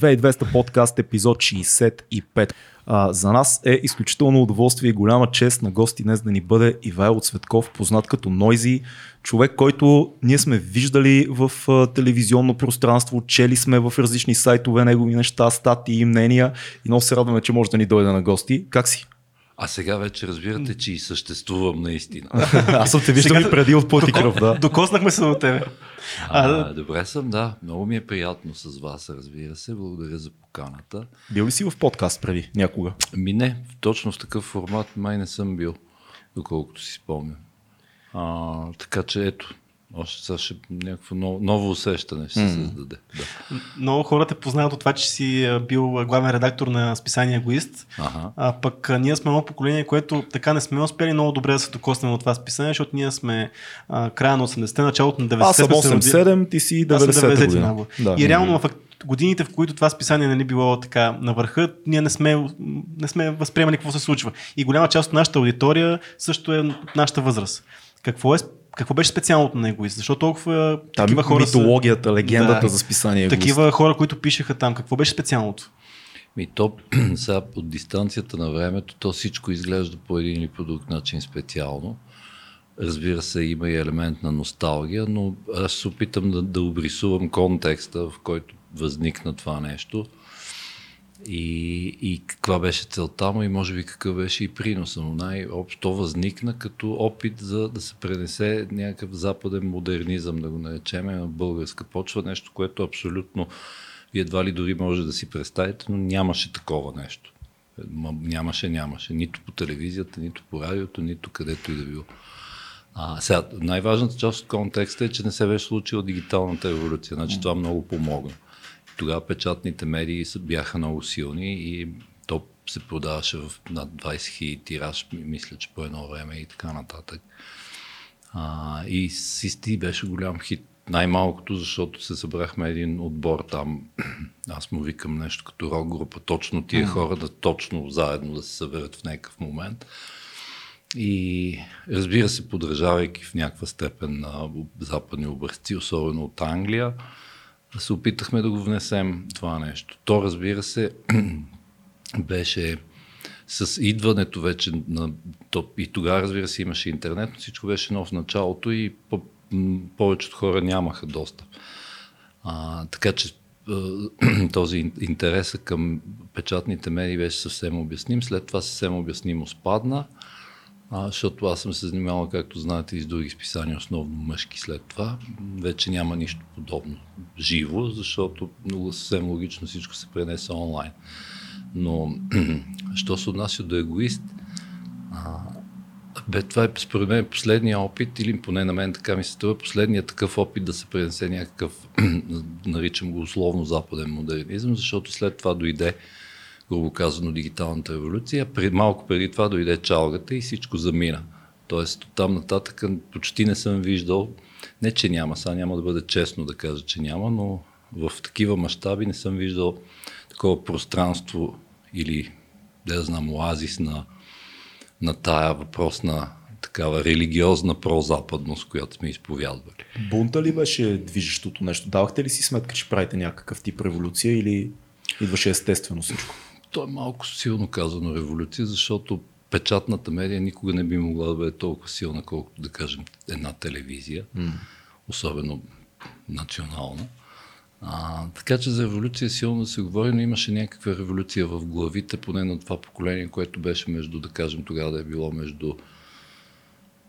2200 подкаст, епизод 65. А, за нас е изключително удоволствие и голяма чест на гости днес да ни бъде Ивайло Цветков, познат като Нойзи, човек, който ние сме виждали в а, телевизионно пространство, чели сме в различни сайтове негови неща, статии и мнения и много се радваме, че може да ни дойде на гости. Как си? А сега вече разбирате, че и съществувам наистина. Аз съм те виждал и преди от Потикръв, да. Докоснахме се до тебе. А, добре съм, да. Много ми е приятно с вас, разбира се. Благодаря за поканата. Бил ли си в подкаст преди някога? Ми не, точно в такъв формат май не съм бил, доколкото си спомням. А, така че ето, още сега ще някакво ново, ново усещане ще се М. създаде. Да. Много хора те познават от това, че си бил главен редактор на списание Егоист. Ага. А пък ние сме едно поколение, което така не сме успели много добре да се докоснем от това списание, защото ние сме а, края на 80-те, началото на 90-те. Аз съм сме се роди- 8-7, ти си Аз съм 90-та 90-ти година. набор. Да. И реално в годините, в които това списание нали, било така на върха, ние не сме, не сме възприемали какво се случва. И голяма част от нашата аудитория също е нашата възраст. Какво, е, какво беше специалното на Егоист? Защо толкова Там такива хора са- митологията, легендата Да. за списание. Егоист. такива хора, които пишеха там, какво беше специалното? Ми то сега от дистанцията на времето, то всичко изглежда по един или по друг начин специално. Разбира се, има и елемент на носталгия, но аз се опитам да, да обрисувам контекста, в който възникна това нещо и, и каква беше целта му и може би какъв беше и приноса му. Най-общо възникна като опит за да се пренесе някакъв западен модернизъм, да го наречем, на българска почва, нещо, което абсолютно вие едва ли дори може да си представите, но нямаше такова нещо. Ма, нямаше, нямаше. Нито по телевизията, нито по радиото, нито където и да било. А, сега, най-важната част от контекста е, че не се беше случила дигиталната революция. Значи това много помогна. Тогава печатните медии бяха много силни и то се продаваше в над 20 000 тираж, ми- мисля, че по едно време и така нататък. А, и Систи беше голям хит. Най-малкото, защото се събрахме един отбор там. Аз му викам нещо като рок група. Точно тия хора да точно заедно да се съберат в някакъв момент. И разбира се, подражавайки в някаква степен на западни образци, особено от Англия, се опитахме да го внесем това нещо. То, разбира се, беше с идването вече на... То, и тогава, разбира се, имаше интернет, но всичко беше ново в началото и по, повечето хора нямаха достъп. А, така че този ин- интерес към печатните медии беше съвсем обясним. След това съвсем обяснимо спадна, а, защото аз съм се занимавал, както знаете, и с други списания, основно мъжки след това. Вече няма нищо подобно живо, защото много съвсем логично всичко се пренесе онлайн. Но, що се отнася до егоист, а, бе, това е според мен последния опит, или поне на мен така ми се струва, последният такъв опит да се пренесе някакъв, наричам го условно западен модернизъм, защото след това дойде, грубо казано, дигиталната революция, пред, малко преди това дойде чалгата и всичко замина. Тоест, от там нататък почти не съм виждал, не че няма, сега няма да бъде честно да кажа, че няма, но в такива мащаби не съм виждал такова пространство или, да знам, оазис на, на тая въпросна такава религиозна прозападност, която сме изповядвали. Бунта ли беше движещото нещо? Давахте ли си сметка, че правите някакъв тип революция или идваше естествено всичко? То е малко силно казано революция, защото печатната медия никога не би могла да бъде толкова силна, колкото да кажем една телевизия, mm. особено национална. А, така че за революция силно да се говори, но имаше някаква революция в главите, поне на това поколение, което беше между, да кажем, тогава да е било между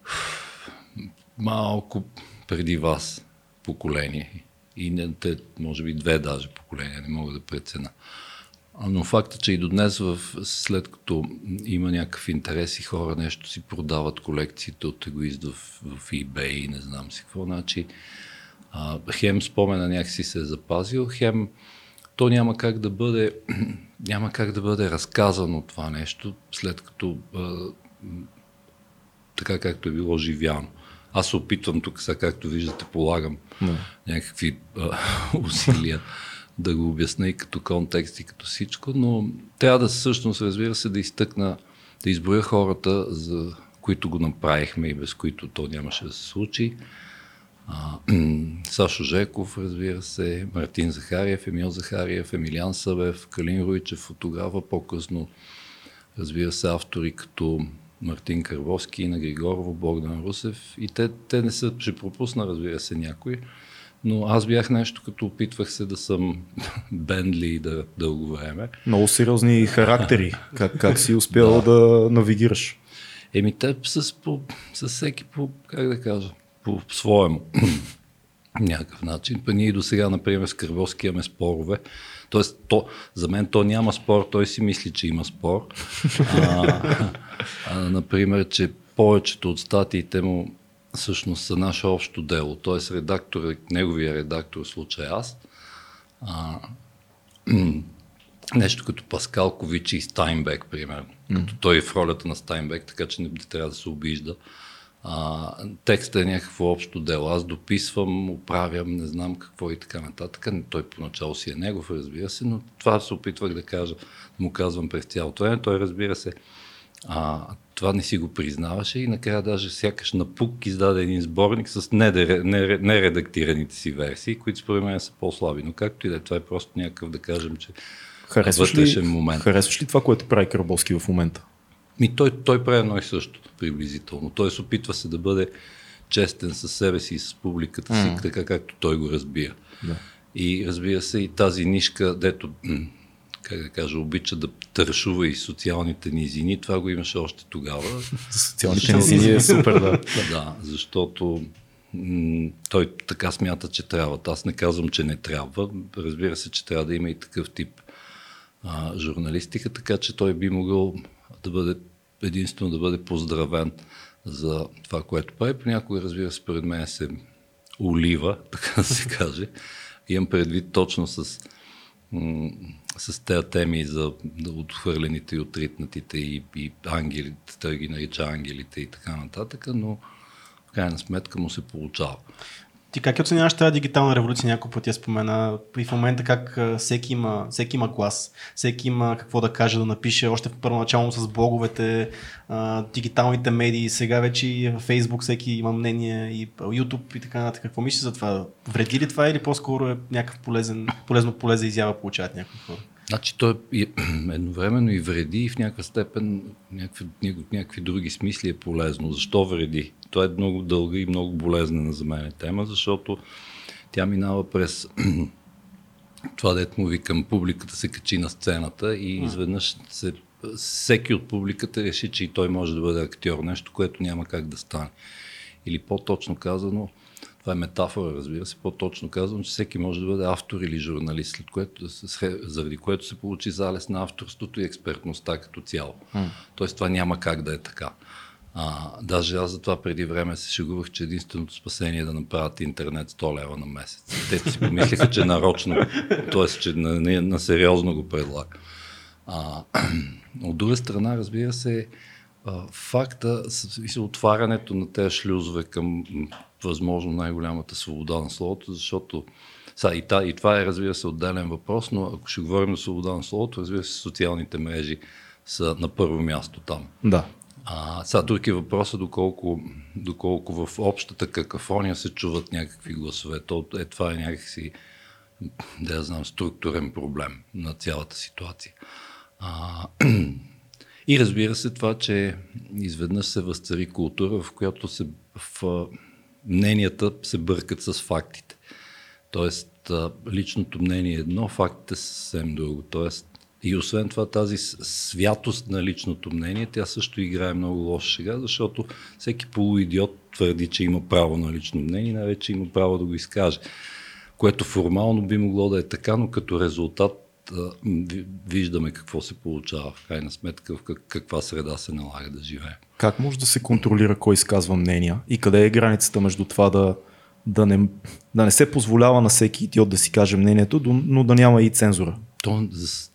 малко преди вас поколение. И не, те, може би две даже поколения, не мога да прецена. Но факта, че и до днес, в, след като има някакъв интерес и хора нещо си продават колекциите от егоист в, в eBay и не знам си какво, значи а, хем спомена някакси се е запазил, хем то няма как да бъде, няма как да бъде разказано това нещо, след като а, така както е било живяно. Аз се опитвам тук, сега както виждате, полагам Да. някакви а, усилия да го обясня и като контекст и като всичко, но трябва да всъщност, разбира се, да изтъкна, да изброя хората, за които го направихме и без които то нямаше да се случи. А, Сашо Жеков, разбира се, Мартин Захариев, Емил Захариев, Емилян Събев, Калин Руйчев, фотографа, по-късно, разбира се, автори като Мартин Карвовски, на Григорова, Богдан Русев и те, те не са, ще пропусна, разбира се, някой. Но аз бях нещо, като опитвах се да съм бендли да дълго време. Много сериозни характери. Как, как си успял да. да навигираш? Еми, те с, по, с всеки по, как да кажа, по своему някакъв начин. Па ние и до сега, например, с Кървовски имаме спорове. Тоест, то, за мен то няма спор, той си мисли, че има спор. А, а, например, че повечето от статиите му всъщност са наше общо дело. Т.е. редактор, неговия редактор, в случай аз, а, нещо като Паскал Ковичи и Стайнбек, примерно. Mm. Като той е в ролята на Стайнбек, така че не трябва да се обижда. А, текстът е някакво общо дело. Аз дописвам, оправям, не знам какво и така нататък. Той поначало си е негов, разбира се, но това се опитвах да кажа, му казвам през цялото време. Той, разбира се, а, това не си го признаваше и накрая даже сякаш напук издаде един сборник с нередактираните си версии, които според мен са по-слаби. Но както и да е, това е просто някакъв да кажем, че харесваш ли, момент. Харесваш ли това, което прави Карабовски в момента? Ми той, той прави едно и също, приблизително. Той се опитва се да бъде честен със себе си и с публиката си, mm. така както той го разбира. Да. И разбира се, и тази нишка, дето как да кажа, обича да тършува и социалните низини. Това го имаше още тогава. социалните низини е супер, да. да, защото м- той така смята, че трябва. Аз не казвам, че не трябва. Разбира се, че трябва да има и такъв тип а, журналистика, така че той би могъл да бъде единствено да бъде поздравен за това, което прави. Понякога, разбира се, според мен се олива, така да се каже. Имам предвид точно с с тези теми за отхвърлените и отритнатите и, и ангелите, той ги нарича ангелите и така нататък, но в крайна сметка му се получава. Ти как оценяваш тази дигитална революция? Няколко пъти я спомена. И в момента как всеки има, всеки има глас, всеки има какво да каже, да напише. Още в първоначално с блоговете, дигиталните медии, сега вече и в Фейсбук всеки има мнение и YouTube и така нататък. Какво мислиш за това? Вреди ли това или по-скоро е някакъв полезен, полезно поле за изява получават някои хора? Значи той е едновременно и вреди и в някаква степен някакви, някакви други смисли е полезно. Защо вреди? Това е много дълга и много болезнена за мен тема, защото тя минава през това, дето му викам, публиката се качи на сцената и изведнъж се, всеки от публиката реши, че и той може да бъде актьор, нещо, което няма как да стане. Или по-точно казано, това е метафора, разбира се, по-точно казвам, че всеки може да бъде автор или журналист, след което, заради което се получи залез на авторството и експертността като цяло. Mm. Тоест това няма как да е така. А, даже аз за това преди време се шегувах, че единственото спасение е да направят интернет 100 лева на месец. Те си помислиха, че нарочно, т.е. че на, на, на сериозно го предлага. А, от друга страна, разбира се, факта и отварянето на тези шлюзове към възможно най-голямата свобода на словото, защото са, и, та, и това е, разбира се, отделен въпрос, но ако ще говорим за свобода на словото, разбира се, социалните мрежи са на първо място там. Да. А, сега друг е въпросът доколко, доколко в общата какафония се чуват някакви гласове. То, е, това е някакси, да я знам, структурен проблем на цялата ситуация. А, и разбира се това, че изведнъж се възцари култура, в която се в мненията се бъркат с фактите. Тоест, личното мнение е едно, фактите са съвсем друго. Тоест, и освен това, тази святост на личното мнение, тя също играе много лоша сега, защото всеки полуидиот твърди, че има право на лично мнение, най-вече има право да го изкаже. Което формално би могло да е така, но като резултат виждаме какво се получава в крайна сметка, в каква среда се налага да живее. Как може да се контролира кой изказва мнения и къде е границата между това да, да, не, да не се позволява на всеки идиот да си каже мнението, но да няма и цензура? То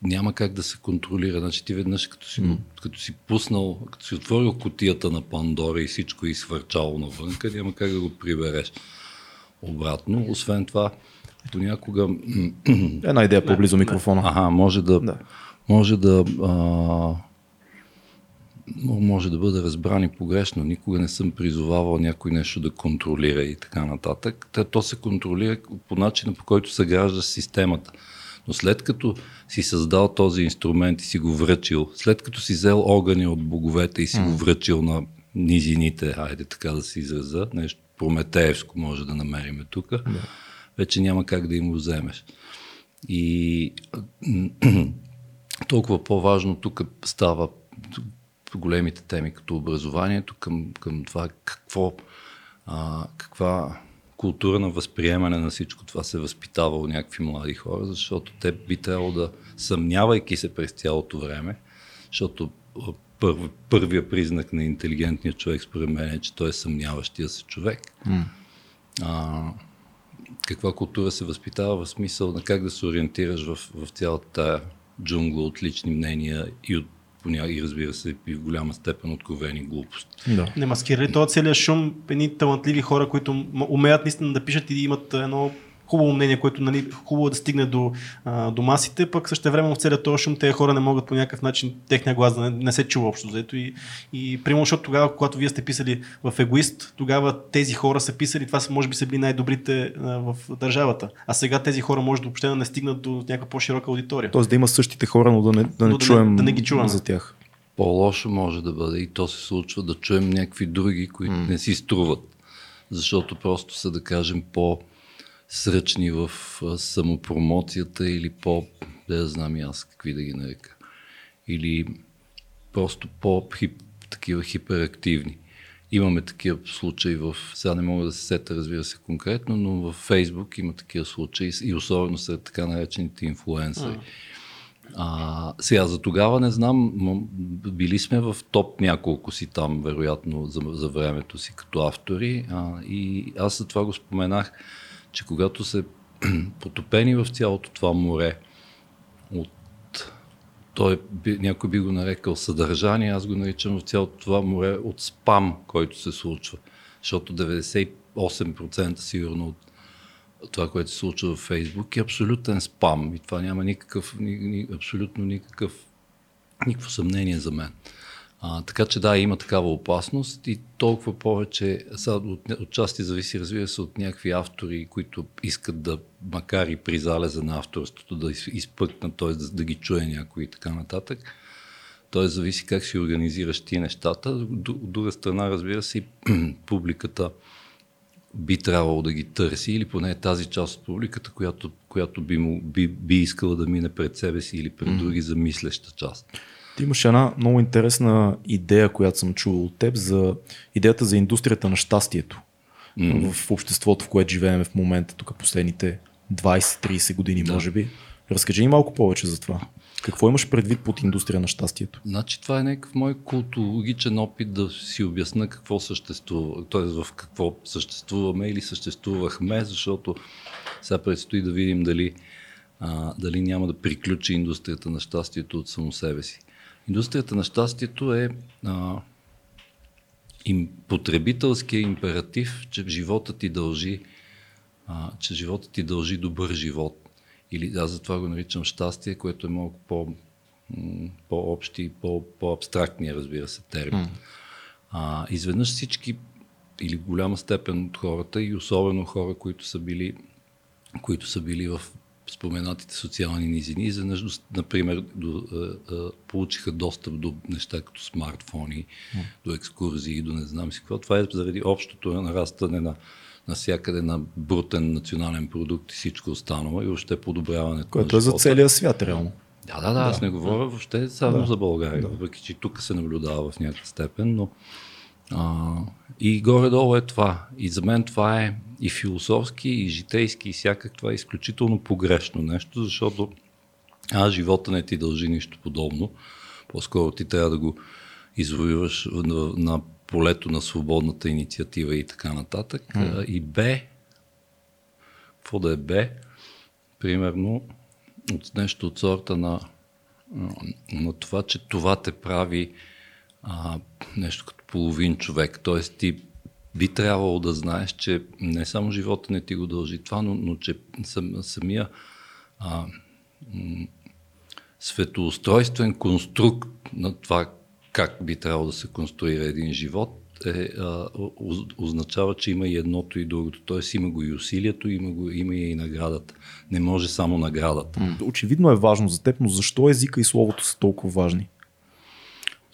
няма как да се контролира. Значи ти веднъж като си, mm. като си пуснал, като си отворил котията на Пандора и всичко е изхвърчало навънка, няма как да го прибереш обратно. Освен това, понякога... Една идея по-близо микрофона. Ага, може да... да. Може да а, може да бъде разбран и погрешно. Никога не съм призовавал някой нещо да контролира и така нататък. Те, то се контролира по начина, по който се гражда системата. Но след като си създал този инструмент и си го връчил, след като си взел огъня от боговете и си го връчил на низините, айде така да се израза, нещо прометеевско може да намериме тук, да. Вече няма как да им го вземеш. И толкова по-важно тук става големите теми като образованието към, към това какво, а, каква култура на възприемане на всичко това се възпитава у някакви млади хора, защото те би трябвало да, съмнявайки се през цялото време, защото пър, първия признак на интелигентния човек според мен е, че той е съмняващия се човек. Mm. А, каква култура се възпитава в смисъл на как да се ориентираш в, в цялата джунгла от лични мнения и от и разбира се и в голяма степен откровени глупости. Да. Не маскира ли този целият шум едни талантливи хора, които умеят наистина да пишат и имат едно хубаво мнение, което нали, хубаво да стигне до, а, до масите, пък също време в целият този шум тези хора не могат по някакъв начин техния глас да не, не се чува общо заето. И, и примерно, защото тогава, когато вие сте писали в Егоист, тогава тези хора са писали, това са, може би са били най-добрите а, в държавата. А сега тези хора може да въобще да не стигнат до някаква по-широка аудитория. Тоест да има същите хора, но да не, да не но чуем да не, да не ги чуваме. за тях. По-лошо може да бъде и то се случва да чуем някакви други, които mm. не си струват. Защото просто са, да кажем, по- сръчни в самопромоцията или по, да знам и аз какви да ги нарека, или просто по-хип, такива хиперактивни. Имаме такива случаи в, сега не мога да се сета, разбира се, конкретно, но в Фейсбук има такива случаи и особено сред така наречените инфлуенсъри. А, сега за тогава не знам, били сме в топ няколко си там, вероятно, за, за времето си като автори а, и аз за това го споменах че когато се потопени в цялото това море от той, някой би го нарекал съдържание, аз го наричам в цялото това море от спам, който се случва. Защото 98% сигурно от това, което се случва в Фейсбук е абсолютен спам и това няма никакъв, ни, ни, абсолютно никакъв, никакво съмнение за мен. А, така че да, има такава опасност и толкова повече, сега от, от части зависи, разбира се, от някакви автори, които искат да, макар и при залеза на авторството, да изпъкнат, т.е. Да, да ги чуе някой и така нататък. Т.е. зависи как си организираш ти нещата. От друга страна, разбира се, публиката би трябвало да ги търси, или поне тази част от публиката, която, която би, му, би, би искала да мине пред себе си или пред mm. други замисляща част. Ти имаш една много интересна идея, която съм чувал от теб за идеята за индустрията на щастието mm. в обществото, в което живеем в момента, тук последните 20-30 години, да. може би. Разкажи ни малко повече за това. Какво имаш предвид под индустрия на щастието? Значи това е някакъв мой култологичен опит да си обясна какво съществува, т.е. в какво съществуваме или съществувахме, защото сега предстои да видим дали, а, дали няма да приключи индустрията на щастието от само себе си. Индустрията на щастието е а, им, потребителския императив, че живота ти дължи, а, че живота ти дължи добър живот. Или аз затова го наричам щастие, което е малко по, по-общи и по, по-абстрактния, разбира се, термин. Mm. А, изведнъж всички или голяма степен от хората и особено хора, които са били, които са били в споменатите социални низини, изведнъж, например, до, а, а, получиха достъп до неща като смартфони, mm. до екскурзии, до не знам си какво. Това е заради общото нарастване на навсякъде на брутен национален продукт и всичко останало и въобще подобряването Което е за целия свят, реално. Да, да, да, аз не говоря въобще само да. за България, да. въпреки че тук се наблюдава в някаква степен, но а, и горе-долу е това. И за мен това е и философски, и житейски, и всякак това е изключително погрешно нещо, защото а живота не ти дължи нищо подобно. По-скоро ти трябва да го извоюваш на, на полето на свободната инициатива и така нататък. Mm. И Б, какво да е Б, примерно от нещо от сорта на, на това, че това те прави а, нещо като половин човек. Т.е. ти би трябвало да знаеш, че не само живота не ти го дължи това, но, но че сам, самия а, м- светоустройствен конструкт на това как би трябвало да се конструира един живот, е, а, означава, че има и едното и другото. Тоест има го и усилието, има, го, има и наградата. Не може само наградата. Очевидно е важно за теб, но защо езика и словото са толкова важни?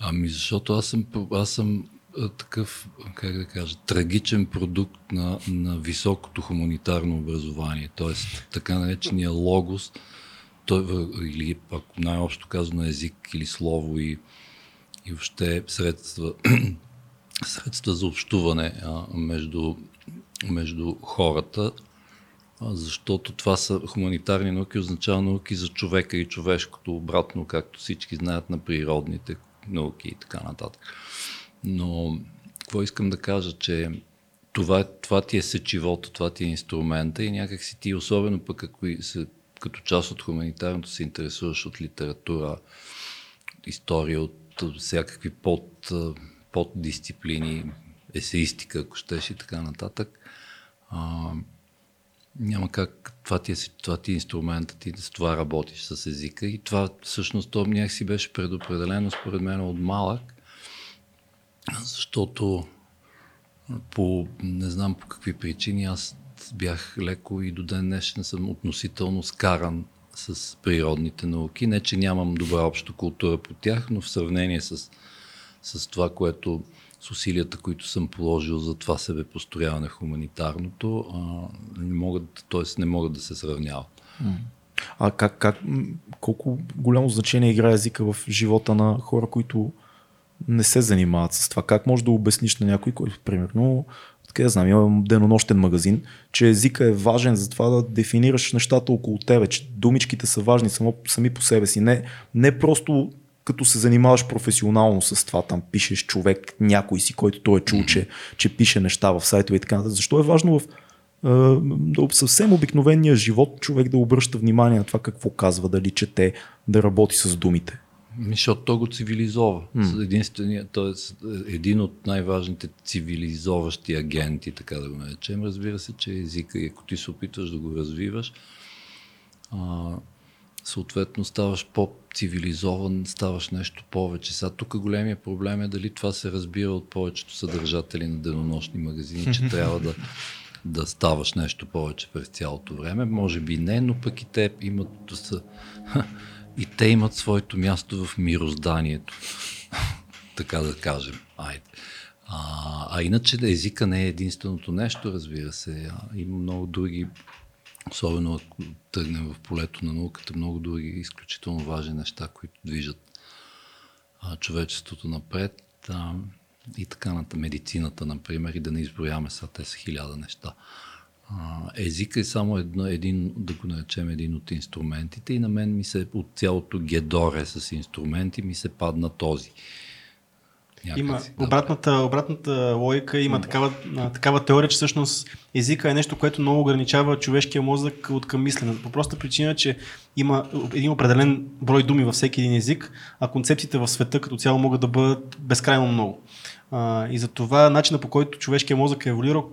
Ами защото аз съм, аз съм такъв, как да кажа, трагичен продукт на, на високото хуманитарно образование. Тоест, така наречения логос, той, или пак най-общо казано език или слово и, и въобще средства, средства за общуване а, между, между хората, а, защото това са хуманитарни науки, означава науки за човека и човешкото, обратно, както всички знаят на природните науки и така нататък. Но какво искам да кажа, че това, това ти е сечивото, това ти е инструмента и някак си ти, особено пък ако се, като част от хуманитарното се интересуваш от литература, история, от, всякакви под, поддисциплини, есеистика, ако щеш и така нататък, няма как, това ти, е, това ти е инструментът, ти с това работиш с езика и това всъщност то някакси беше предопределено според мен от малък, защото по не знам по какви причини аз бях леко и до ден днешен съм относително скаран с природните науки. Не, че нямам добра обща култура по тях, но в сравнение с, с това, което с усилията, които съм положил за това себе построяване хуманитарното, а, не могат, т.е. не могат да се сравняват. А как, как, колко голямо значение играе езика в живота на хора, които не се занимават с това? Как можеш да обясниш на някой, който, примерно, да знам, имам денонощен магазин, че езика е важен за това да дефинираш нещата около тебе, че думичките са важни само, сами по себе си. Не, не просто като се занимаваш професионално с това, там пишеш човек, някой си, който той е чул, че, че пише неща в сайтове и така нататък. Защо е важно в е, съвсем обикновения живот човек да обръща внимание на това какво казва, дали чете, да работи с думите? Защото то го цивилизова. Mm. Т.е. един от най-важните цивилизоващи агенти, така да го наречем, разбира се, че е езика и ако ти се опитваш да го развиваш, а, съответно ставаш по-цивилизован, ставаш нещо повече. Сега тук големия проблем е дали това се разбира от повечето съдържатели на денонощни магазини, че трябва да, да ставаш нещо повече през цялото време. Може би не, но пък и те имат да са, и те имат своето място в мирозданието. така да кажем. Айде. А, а иначе езика не е единственото нещо, разбира се. Има много други особено ако тръгнем в полето на науката, много други изключително важни неща, които движат а, човечеството напред а, и така на медицината, например, и да не изброяваме сега, те са хиляда неща. А, езика е само едно, един, да го наречем, един от инструментите и на мен ми се от цялото гедоре с инструменти ми се падна този. Има да. обратната, обратната логика, има такава, такава теория, че всъщност езика е нещо, което много ограничава човешкия мозък от към мислене. По проста причина, че има един определен брой думи във всеки един език, а концепциите в света като цяло могат да бъдат безкрайно много. А, и за това начина по който човешкият мозък е еволюирал,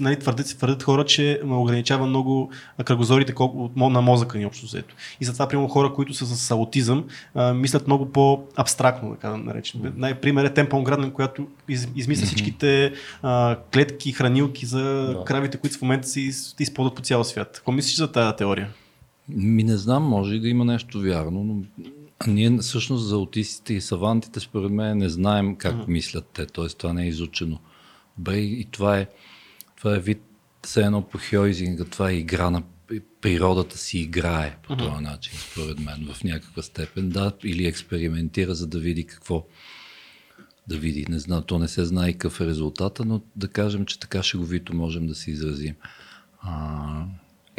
нали, твърдят, твърдят хора, че ограничава много кръгозорите на мозъка ни общо взето. И затова, примерно, хора, които са с аутизъм, а, мислят много по-абстрактно, така да наречем. Mm. Най-пример е Темпон Граден, която из, измисля mm-hmm. всичките а, клетки, хранилки за no. кравите, които в момента се използват по цял свят. Какво мислиш за тази теория? Ми не знам, може и да има нещо вярно, но ние всъщност за аутистите и савантите според мен не знаем как mm. мислят те, т.е. това не е изучено. Добре, и това е, това е вид, все едно по Хьойзинга, това е игра на природата си играе по mm-hmm. този начин, според мен, в някаква степен, да, или експериментира, за да види какво да види. Не знам, то не се знае какъв е резултата, но да кажем, че така шеговито можем да се изразим. А,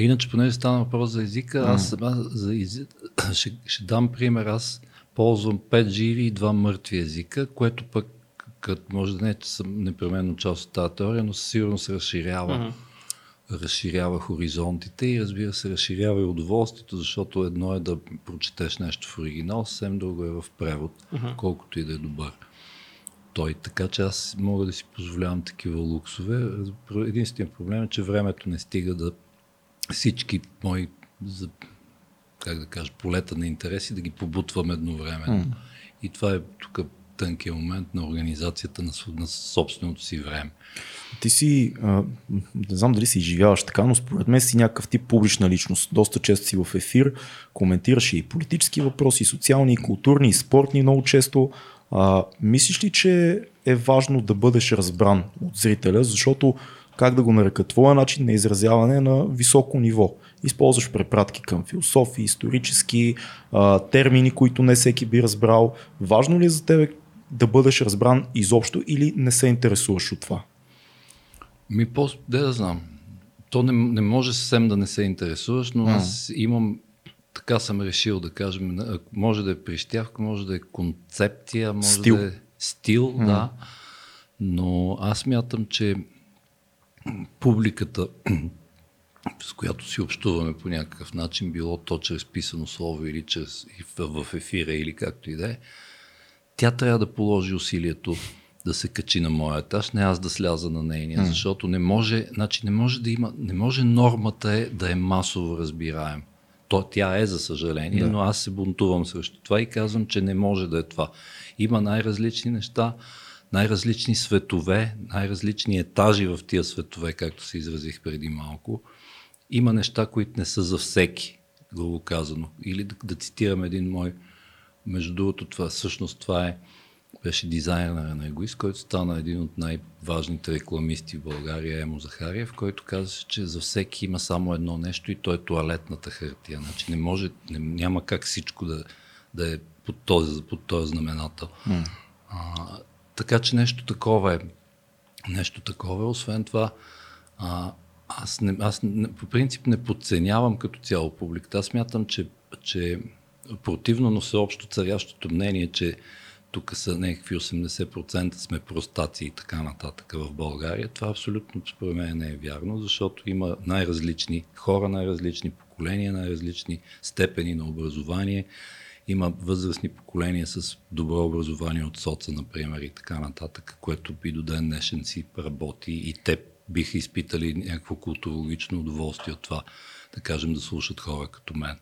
Иначе, понеже стана въпрос за езика, аз, аз за език, ще, ще дам пример. Аз ползвам 5 живи и 2 мъртви езика, което пък, като може да не е, че съм непременно част от тази теория, но със сигурност се разширява. Mm-hmm разширява хоризонтите и разбира се разширява и удоволствието, защото едно е да прочетеш нещо в оригинал, съвсем друго е в превод, uh-huh. колкото и да е добър. Той, така че аз мога да си позволявам такива луксове. Единственият проблем е, че времето не стига да всички мои, за, как да кажа, полета на интереси да ги побутвам едновременно. Mm. И това е тук тънкия момент на организацията на, на собственото си време. Ти си, а, не знам дали си изживяваш така, но според мен си някакъв тип публична личност. Доста често си в ефир, коментираш и политически въпроси, и социални, и културни, и спортни много често. А, мислиш ли, че е важно да бъдеш разбран от зрителя, защото как да го нарека, твоя начин на изразяване на високо ниво. Използваш препратки към философии, исторически а, термини, които не всеки би разбрал. Важно ли е за тебе да бъдеш разбран изобщо или не се интересуваш от това? Ми, по де да знам. То не, не може съвсем да не се интересуваш, но аз имам така съм решил да кажем, може да е прищявка, може да е концепция, може стил. да е стил, mm. да. Но аз мятам, че публиката, с която си общуваме по някакъв начин, било то чрез писано слово или чрез в ефира или както и да е, тя трябва да положи усилието да се качи на моя етаж, не аз да сляза на нейния, mm. защото не може, значи не може да има, не може нормата е да е масово разбираем. То, тя е, за съжаление, да. но аз се бунтувам срещу това и казвам, че не може да е това. Има най-различни неща, най-различни светове, най-различни етажи в тия светове, както се изразих преди малко. Има неща, които не са за всеки, грубо казано. Или да, да цитирам един мой, между другото, това, всъщност това е беше дизайнер на Егоист, който стана един от най-важните рекламисти в България, Емо Захариев, който каза, че за всеки има само едно нещо и то е туалетната хартия. Значи не може, не, няма как всичко да, да е под този, под този знаменател. Mm. А, така че нещо такова е. Нещо такова. Освен това, а, аз, не, аз не, по принцип не подценявам като цяло публиката. Аз смятам, че, че противно, но всеобщо царящото мнение, че тук са някакви 80% сме простаци и така нататък в България. Това абсолютно според мен не е вярно, защото има най-различни хора, най-различни поколения, най-различни степени на образование. Има възрастни поколения с добро образование от соца, например, и така нататък, което би до ден днешен си работи и те биха изпитали някакво културологично удоволствие от това, да кажем, да слушат хора като мен.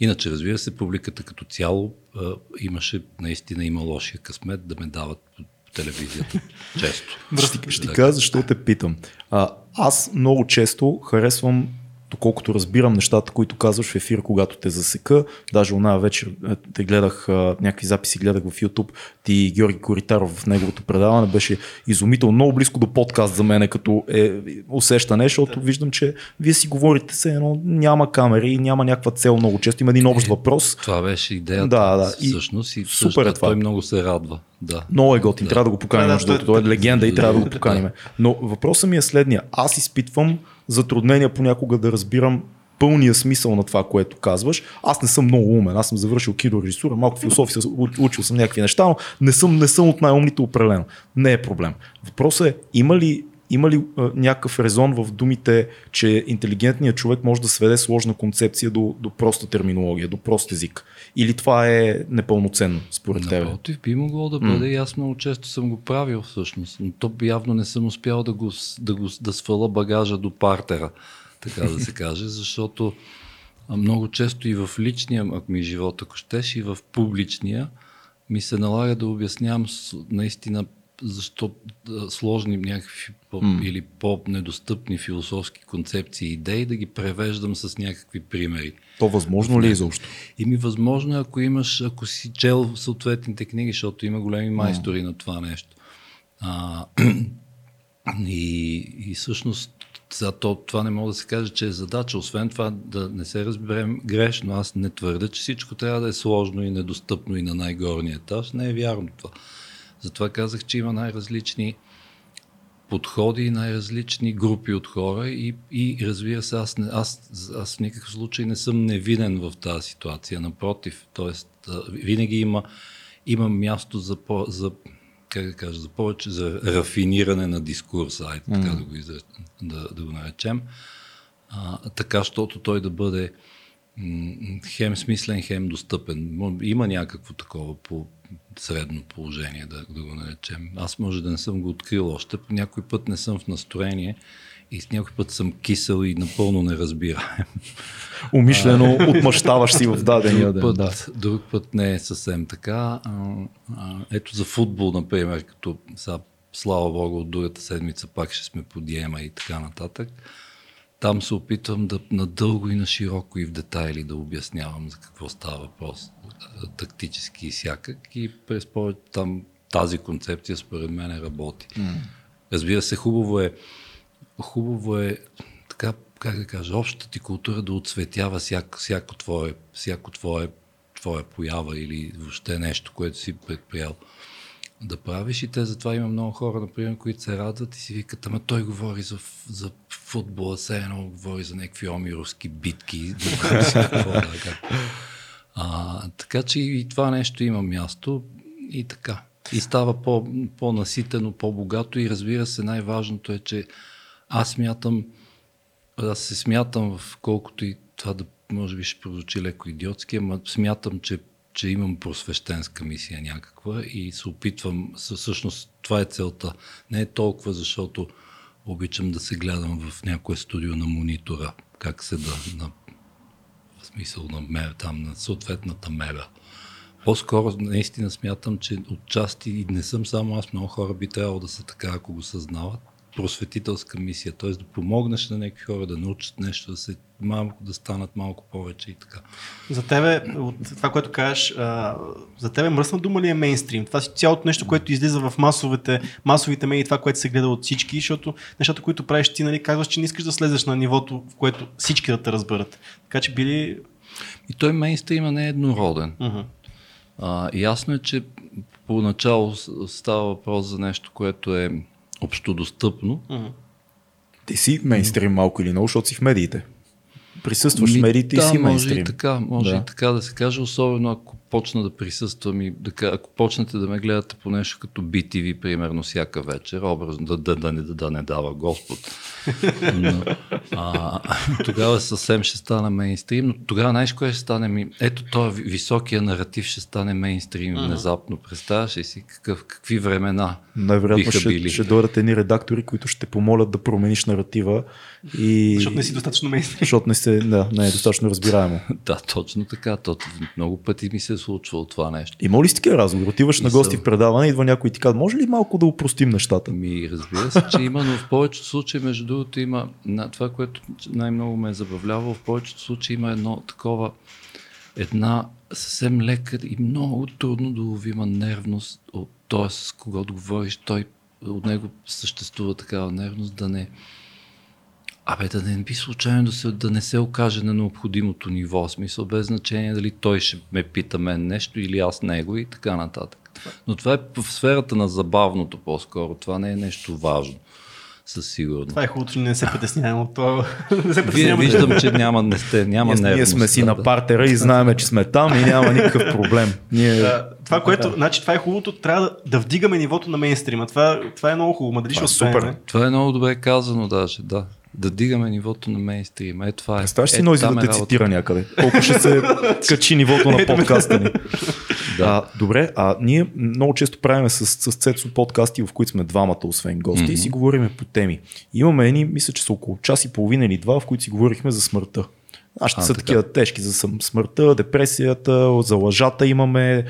Иначе, разбира се, публиката като цяло а, имаше, наистина има лошия късмет да ме дават по телевизията често. Ще, ще ти кажа защо те питам. А, аз много често харесвам доколкото разбирам нещата, които казваш в ефир, когато те засека. Даже она вечер е, те гледах, някакви записи гледах в YouTube. Ти Георги Коритаров в неговото предаване беше изумително, много близко до подкаст за мен, като е усещане, защото да. виждам, че вие си говорите се едно, няма камери, няма някаква цел много често, има един общ е, въпрос. Това беше идеята да, да. всъщност и супер е това. той много се радва. Да. Много е готин, да. трябва да го поканим, да, да, той е легенда и трябва да го поканим. Но въпросът ми е следния. Аз изпитвам затруднения понякога да разбирам пълния смисъл на това, което казваш. Аз не съм много умен, аз съм завършил кинорежисура, малко философия, учил съм някакви неща, но не съм, не съм от най-умните определено. Не е проблем. Въпросът е, има ли има ли а, някакъв резон в думите, че интелигентният човек може да сведе сложна концепция до, до проста терминология, до прост език? Или това е непълноценно според теб? Напротив, би могло да бъде mm. и аз много често съм го правил всъщност, но то явно не съм успял да, го, да, го, да свала багажа до партера, така да се каже, защото много често и в личния ако ми живот, ако щеш, и в публичния, ми се налага да обяснявам наистина защо сложни някакви по, mm. или по-недостъпни философски концепции и идеи да ги превеждам с някакви примери. То възможно ли е изобщо? И ми възможно, е, ако имаш, ако си чел съответните книги, защото има големи майстори mm. на това нещо. А, и, и всъщност за то, това не мога да се каже, че е задача. Освен това, да не се разберем грешно, аз не твърда, че всичко трябва да е сложно и недостъпно и на най-горния етаж. Не е вярно това. Затова казах, че има най-различни подходи най-различни групи от хора и, и разбира се, аз, аз, аз в никакъв случай не съм невинен в тази ситуация. Напротив, т.е. винаги има, има място за, по, за как да кажа, за повече за рафиниране на дискурса, айде mm. така да го, изре, да, да го наречем, а, така, защото той да бъде хем смислен, хем достъпен. Има някакво такова по, средно положение, да, да го наречем. Аз може да не съм го открил още, по някой път не съм в настроение и с някой път съм кисел и напълно не разбираем. Умишлено отмъщаваш си в дадения ден. Път, Да. Друг път не е съвсем така. Ето за футбол, например, като сега, слава Богу, от другата седмица пак ще сме по диема и така нататък. Там се опитвам да надълго и на широко и в детайли да обяснявам за какво става въпрос. Тактически и всякак. И през повече там тази концепция според мен работи. Разбира се, хубаво е, хубаво е така, как да кажа, общата ти култура да отсветява всяко, всяко твое, всяко твое, твоя поява или въобще нещо, което си предприял да правиш и те затова има много хора, например, които се радват и си викат, ама той говори за, за футбола, все едно говори за някакви омировски битки. а, така че и това нещо има място и така. И става по, по-наситено, по-богато и разбира се, най-важното е, че аз смятам, аз се смятам в колкото и това да може би ще прозвучи леко идиотски, ама смятам, че, че имам просвещенска мисия някаква и се опитвам, съ- всъщност това е целта. Не е толкова, защото обичам да се гледам в някое студио на монитора, как се да, на, в смисъл на мебел, там на съответната мебел. По-скоро наистина смятам, че отчасти и не съм само аз, много хора би трябвало да са така, ако го съзнават, просветителска мисия, т.е. да помогнеш на някакви хора да научат нещо, да, се, малко, да станат малко повече и така. За тебе, от това, което кажеш, а, за тебе мръсна дума ли е мейнстрим? Това си цялото нещо, което излиза в масовите, масовите медии, това, което се гледа от всички, защото нещата, които правиш ти, нали, казваш, че не искаш да слезеш на нивото, в което всички да те разберат. Така че били... И той мейнстрима не е еднороден. Uh-huh. А, ясно е, че поначало става въпрос за нещо, което е общодостъпно. Uh-huh. Ти си мейнстрим малко или много, защото си в медиите. Присъстваш в медиите и да, си може мейнстрим. и така, може Да. и така да се каже, особено ако почна да присъствам и да, ако почнете да ме гледате по нещо като BTV, примерно, всяка вечер, образно да, да, да, не, да не дава Господ. Но, а, тогава съвсем ще стане мейнстрим, но тогава знаеш кое ще стане ми? Ето този високия наратив ще стане мейнстрим внезапно. Представяш ли си какъв, какви времена Най-вероятно биха ще, били? ще дойдат едни редактори, които ще те помолят да промениш наратива и... Защото не си достатъчно мейнстрим. Защото не, се, да, не е достатъчно разбираемо. Да, точно така. То, много пъти ми се случвало това нещо. Има ли си такива разговори? Отиваш на Мисъл. гости в предаване, идва някой и ти казва, може ли малко да упростим нещата? Ми, разбира се, че има, но в повечето случаи, между другото, има на това, което най-много ме е забавлявало, в повечето случаи има едно такова, една съвсем лека и много трудно доловима нервност от т.е. с когото говориш, той от него съществува такава нервност да не Абе, да не би случайно да, се, да не се окаже на необходимото ниво, смисъл без значение дали той ще ме пита мен нещо или аз него и така нататък. Но това е в сферата на забавното по-скоро, това не е нещо важно, със сигурност. Това е хубаво, че не се притеснявам от това. не се Вие виждам, че няма, не сте, няма Ние, ние сме си да, на да. партера и знаеме, че сме там и няма никакъв проблем. Ние... А, това, което, значи, това е хубавото, трябва да, да вдигаме нивото на мейнстрима. Това, това е много хубаво. Ма дали Това ще е успеем? супер. Това е много добре казано даже, да. Да дигаме нивото на мейнстрим. Е, това е. Представяш си е, Нойзи да е те цитира някъде. Колко ще се качи нивото на подкаста ни. Да. А, добре, а ние много често правим с, с Цецо подкасти, в които сме двамата, освен гости, mm-hmm. и си говориме по теми. Имаме едни, мисля, че са около час и половина или два, в които си говорихме за смъртта. А ще А, са така. такива тежки за см- смъртта, депресията, за лъжата имаме,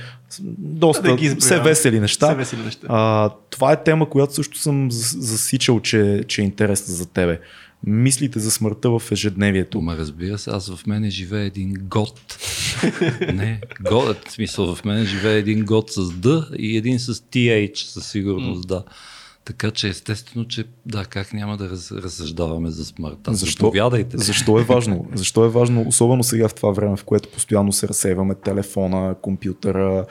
доста Да ги все весели неща. Все весели неща. А, това е тема, която също съм зас- засичал, че, че е интересна за тебе. Мислите за смъртта в ежедневието. Ма разбира се, аз в мене живее един год. Не, год, в смисъл в мене живее един год с Д и един с TH със сигурност, да. Така че естествено, че да, как няма да раз, разсъждаваме за смъртта. Защо, Заповядайте. защо е важно? Защо е важно, особено сега в това време, в което постоянно се разсейваме телефона, компютъра,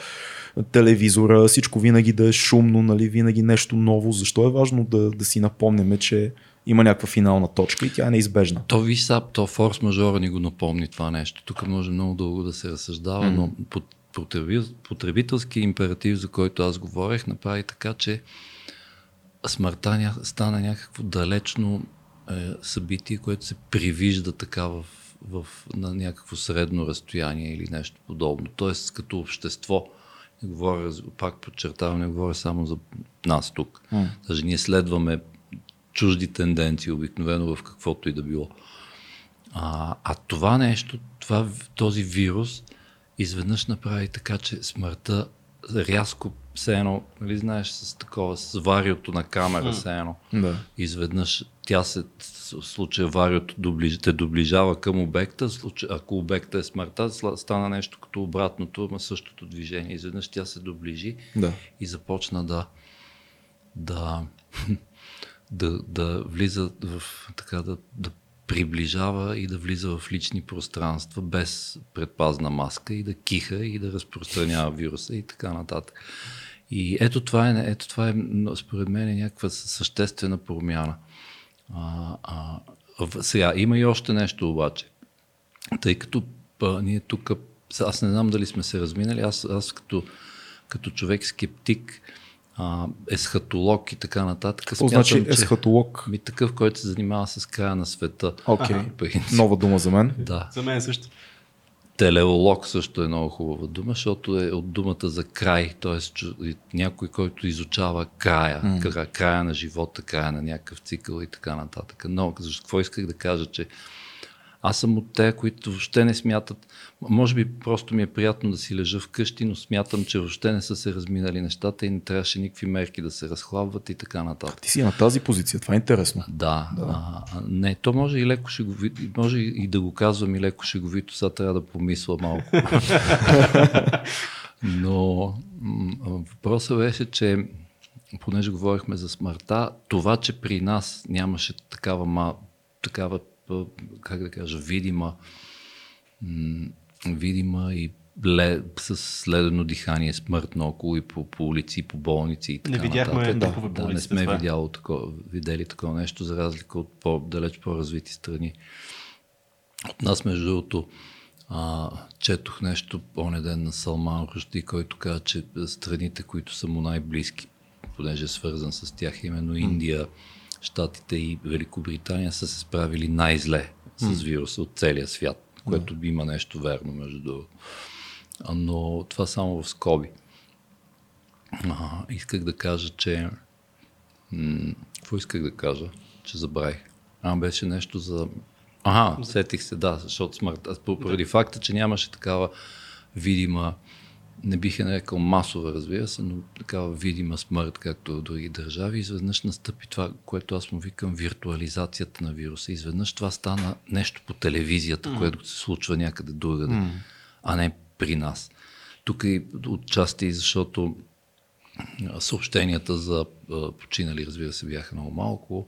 телевизора, всичко винаги да е шумно, нали, винаги нещо ново. Защо е важно да, да си напомняме, че има някаква финална точка и тя е неизбежна? То виж са, то форс-мажора ни го напомни това нещо. Тук може много дълго да се разсъждава, mm-hmm. но под- потребителски императив, за който аз говорех, направи така, че смъртта стана някакво далечно е, събитие, което се привижда така в, в, на някакво средно разстояние или нещо подобно. Тоест като общество. Не говоря, пак подчертавам, не говоря само за нас тук. Mm. Даже ние следваме чужди тенденции, обикновено в каквото и да било. А, а това нещо, това, този вирус, изведнъж направи така, че смъртта рязко, все едно, нали знаеш, с такова, с вариото на камера, все едно, Да. изведнъж тя се, в случая вариото доближ, те доближава към обекта, случай, ако обекта е смъртта, стана нещо като обратното, ама същото движение. Изведнъж тя се доближи Да. и започна да, да, да, да влиза в, така да, да приближава и да влиза в лични пространства без предпазна маска и да киха и да разпространява вируса и така нататък. И ето това е, ето това е според мен е някаква съществена промяна. А, а, сега, има и още нещо обаче. Тъй като а, ние тук, аз не знам дали сме се разминали, аз, аз като, като човек скептик, а, есхатолог и така нататък. Какво значи есхатолог? Ми такъв, който се занимава с края на света. Окей. Принцип. Нова дума за мен. Да. За мен също. Телеолог също е много хубава дума, защото е от думата за край, т.е. някой, който изучава края, mm. края на живота, края на някакъв цикъл и така нататък. Но какво исках да кажа, че аз съм от те, които въобще не смятат, може би просто ми е приятно да си лежа вкъщи, но смятам, че въобще не са се разминали нещата и не трябваше никакви мерки да се разхлабват и така нататък. Ти си на тази позиция, това е интересно. Да, да. А, а, не, то може и леко шеговито, може и да го казвам и леко шеговито, сега трябва да помисля малко. Но въпросът беше, че понеже говорихме за смъртта, това, че при нас нямаше такава, такава а, как да кажа, видима, видима и с ледено дихание смърт наоколо и по, по улици, по болници и така Не видяхме нататък. типове по да, не сме това е. видяло такова, видели такова нещо, за разлика от по-далеч по-развити страни. От нас, между другото, а, четох нещо оня ден на Салман Рушди, който каза, че страните, които са му най-близки, понеже е свързан с тях, именно Индия, Штатите и Великобритания са се справили най-зле с вируса от целия свят, което има нещо верно, между другото. Но това само в скоби. А, исках да кажа, че... М- какво исках да кажа? Че забравих. А, беше нещо за... Ага, сетих се, да, защото смърт. Аз по- поради факта, че нямаше такава видима, не бих я нарекал масова, разбира се, но такава видима смърт, както в други държави, изведнъж настъпи това, което аз му викам виртуализацията на вируса. Изведнъж това стана нещо по телевизията, което се случва някъде другаде, а не при нас. Тук и отчасти, защото съобщенията за починали, разбира се, бяха много малко.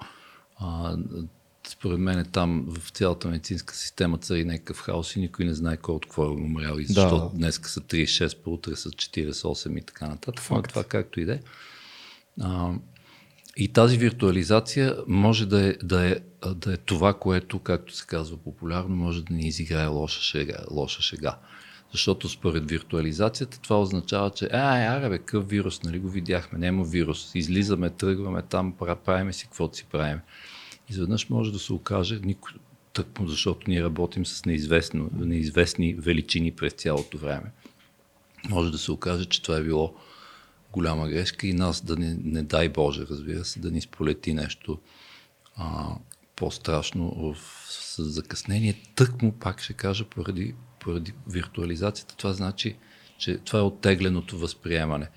А, според мен е там в цялата медицинска система цари някакъв хаос и никой не знае кой от какво е умрял и защо Да. днес са 36, по-утре са 48 и така нататък. Но Това както и да е. А, И тази виртуализация може да е, да, е, да е това, което, както се казва популярно, може да ни изиграе лоша шега. Лоша шега. Защото според виртуализацията това означава, че ай, аре бе, къв вирус, нали го видяхме, няма вирус. Излизаме, тръгваме там, пра- правиме си каквото си правим. Изведнъж може да се окаже, тъкмо защото ние работим с неизвестно, неизвестни величини през цялото време. Може да се окаже, че това е било голяма грешка и нас да не, не дай Боже, разбира се, да ни сполети нещо а, по-страшно в, с закъснение. Тък му, пак ще кажа, поради, поради виртуализацията, това значи, че това е оттегленото възприемане.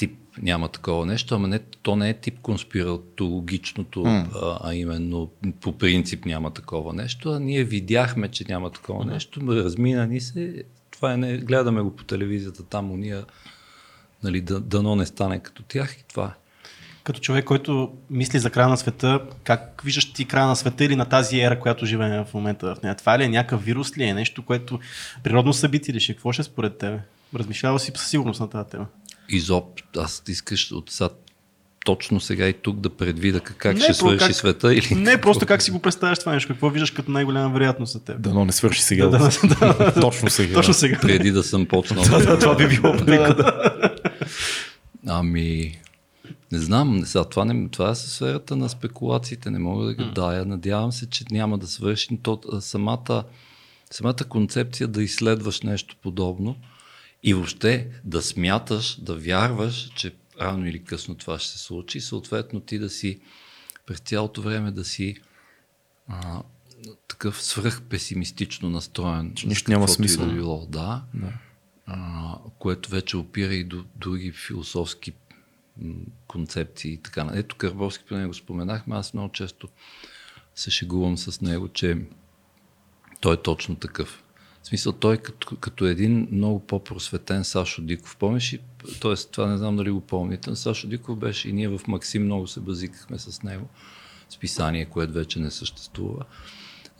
Тип няма такова нещо, ама не, то не е тип конспиратологичното, mm. а, а именно по принцип няма такова нещо, а ние видяхме, че няма такова mm. нещо, размина ни се, това е не, гледаме го по телевизията, там уния, нали, да, дано не стане като тях и това е. Като човек, който мисли за края на света, как виждаш ти края на света или на тази ера, която живеем в момента в нея? Това ли е някакъв вирус ли е нещо, което природно събитие ли ще? Какво ще е според тебе? Размишлява си със сигурност на тази тема. Изоб, аз искаш от сега точно сега и тук да предвида как, Не, ще свърши как- света или... Не, просто как си го представяш това нещо? Какво виждаш като най-голяма вероятност за теб? Дано не свърши сега. Да, да, да. Точно сега. Точно сега. преди да съм почнал. Да, това би било приклада. Ами, не знам, сега, това, не, това е със сферата на спекулациите, не мога да ги дая. Надявам се, че няма да свърши то, а, самата, самата концепция да изследваш нещо подобно и въобще да смяташ, да вярваш, че рано или късно това ще се случи съответно ти да си през цялото време да си а, такъв свръхпесимистично настроен. Че нищо няма смисъл. Да било, да. да. А, което вече опира и до други философски концепции и така. Ето Карбовски, по него споменахме, аз много често се шегувам с него, че той е точно такъв. В смисъл, той като, като един много по-просветен Сашо Диков. Помниш и, т.е. това не знам дали го помните, Сашо Диков беше и ние в Максим много се базикахме с него, списание, което вече не съществува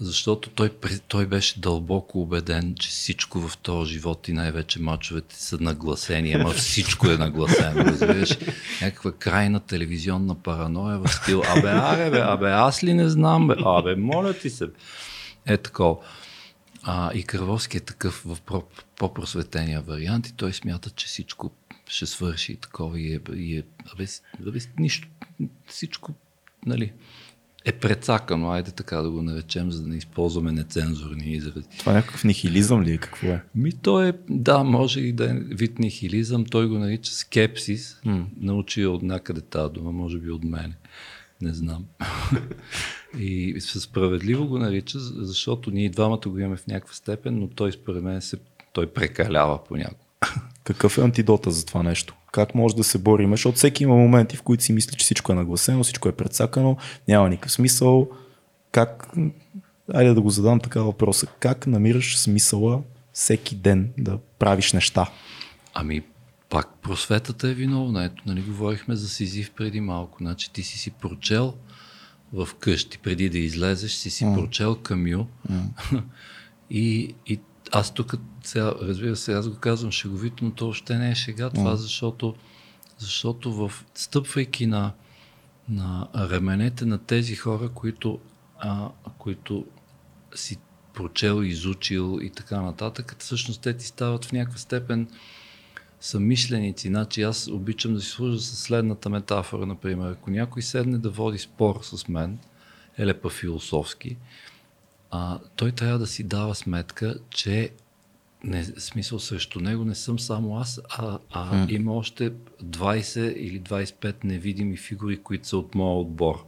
защото той, той беше дълбоко убеден, че всичко в този живот и най-вече мачовете са нагласени, ама всичко е нагласено, разбираш? Някаква крайна телевизионна параноя в стил, абе, аре, бе, абе, аз ли не знам, бе, абе, моля ти се. Е такова. А, и Кървовски е такъв в по-просветения вариант и той смята, че всичко ще свърши и такова и е, и е абе, абе, нищо, всичко, нали, е прецакано, айде така да го наречем, за да не използваме нецензурни изрази. Това е някакъв нихилизъм ли е? Какво е? Ми то е, да, може и да е вид нихилизъм. Той го нарича скепсис. Mm. Научи от някъде тази дума, може би от мене. Не знам. и справедливо го нарича, защото ние двамата го имаме в някаква степен, но той според мен се, той прекалява понякога. Какъв е антидота за това нещо? Как може да се борим? Защото всеки има моменти, в които си мисли, че всичко е нагласено, всичко е предсакано, няма никакъв смисъл. Как, айде да го задам така въпроса, как намираш смисъла всеки ден да правиш неща? Ами, пак просветата е виновна. Ето, нали, говорихме за Сизив преди малко. Значи ти си си прочел в къщи, преди да излезеш, си си mm. прочел Камю mm. и, и аз тук, сега, разбира се, аз го казвам шеговито, но то още не е шега това, защото, защото в, стъпвайки на, на ременете на тези хора, които, а, които си прочел, изучил и така нататък, всъщност те ти стават в някаква степен съмишленици. Значи аз обичам да си служа с следната метафора, например. Ако някой седне да води спор с мен, елепа философски, а, той трябва да си дава сметка, че не, смисъл срещу него не съм само аз, а, а mm. има още 20 или 25 невидими фигури, които са от моя отбор.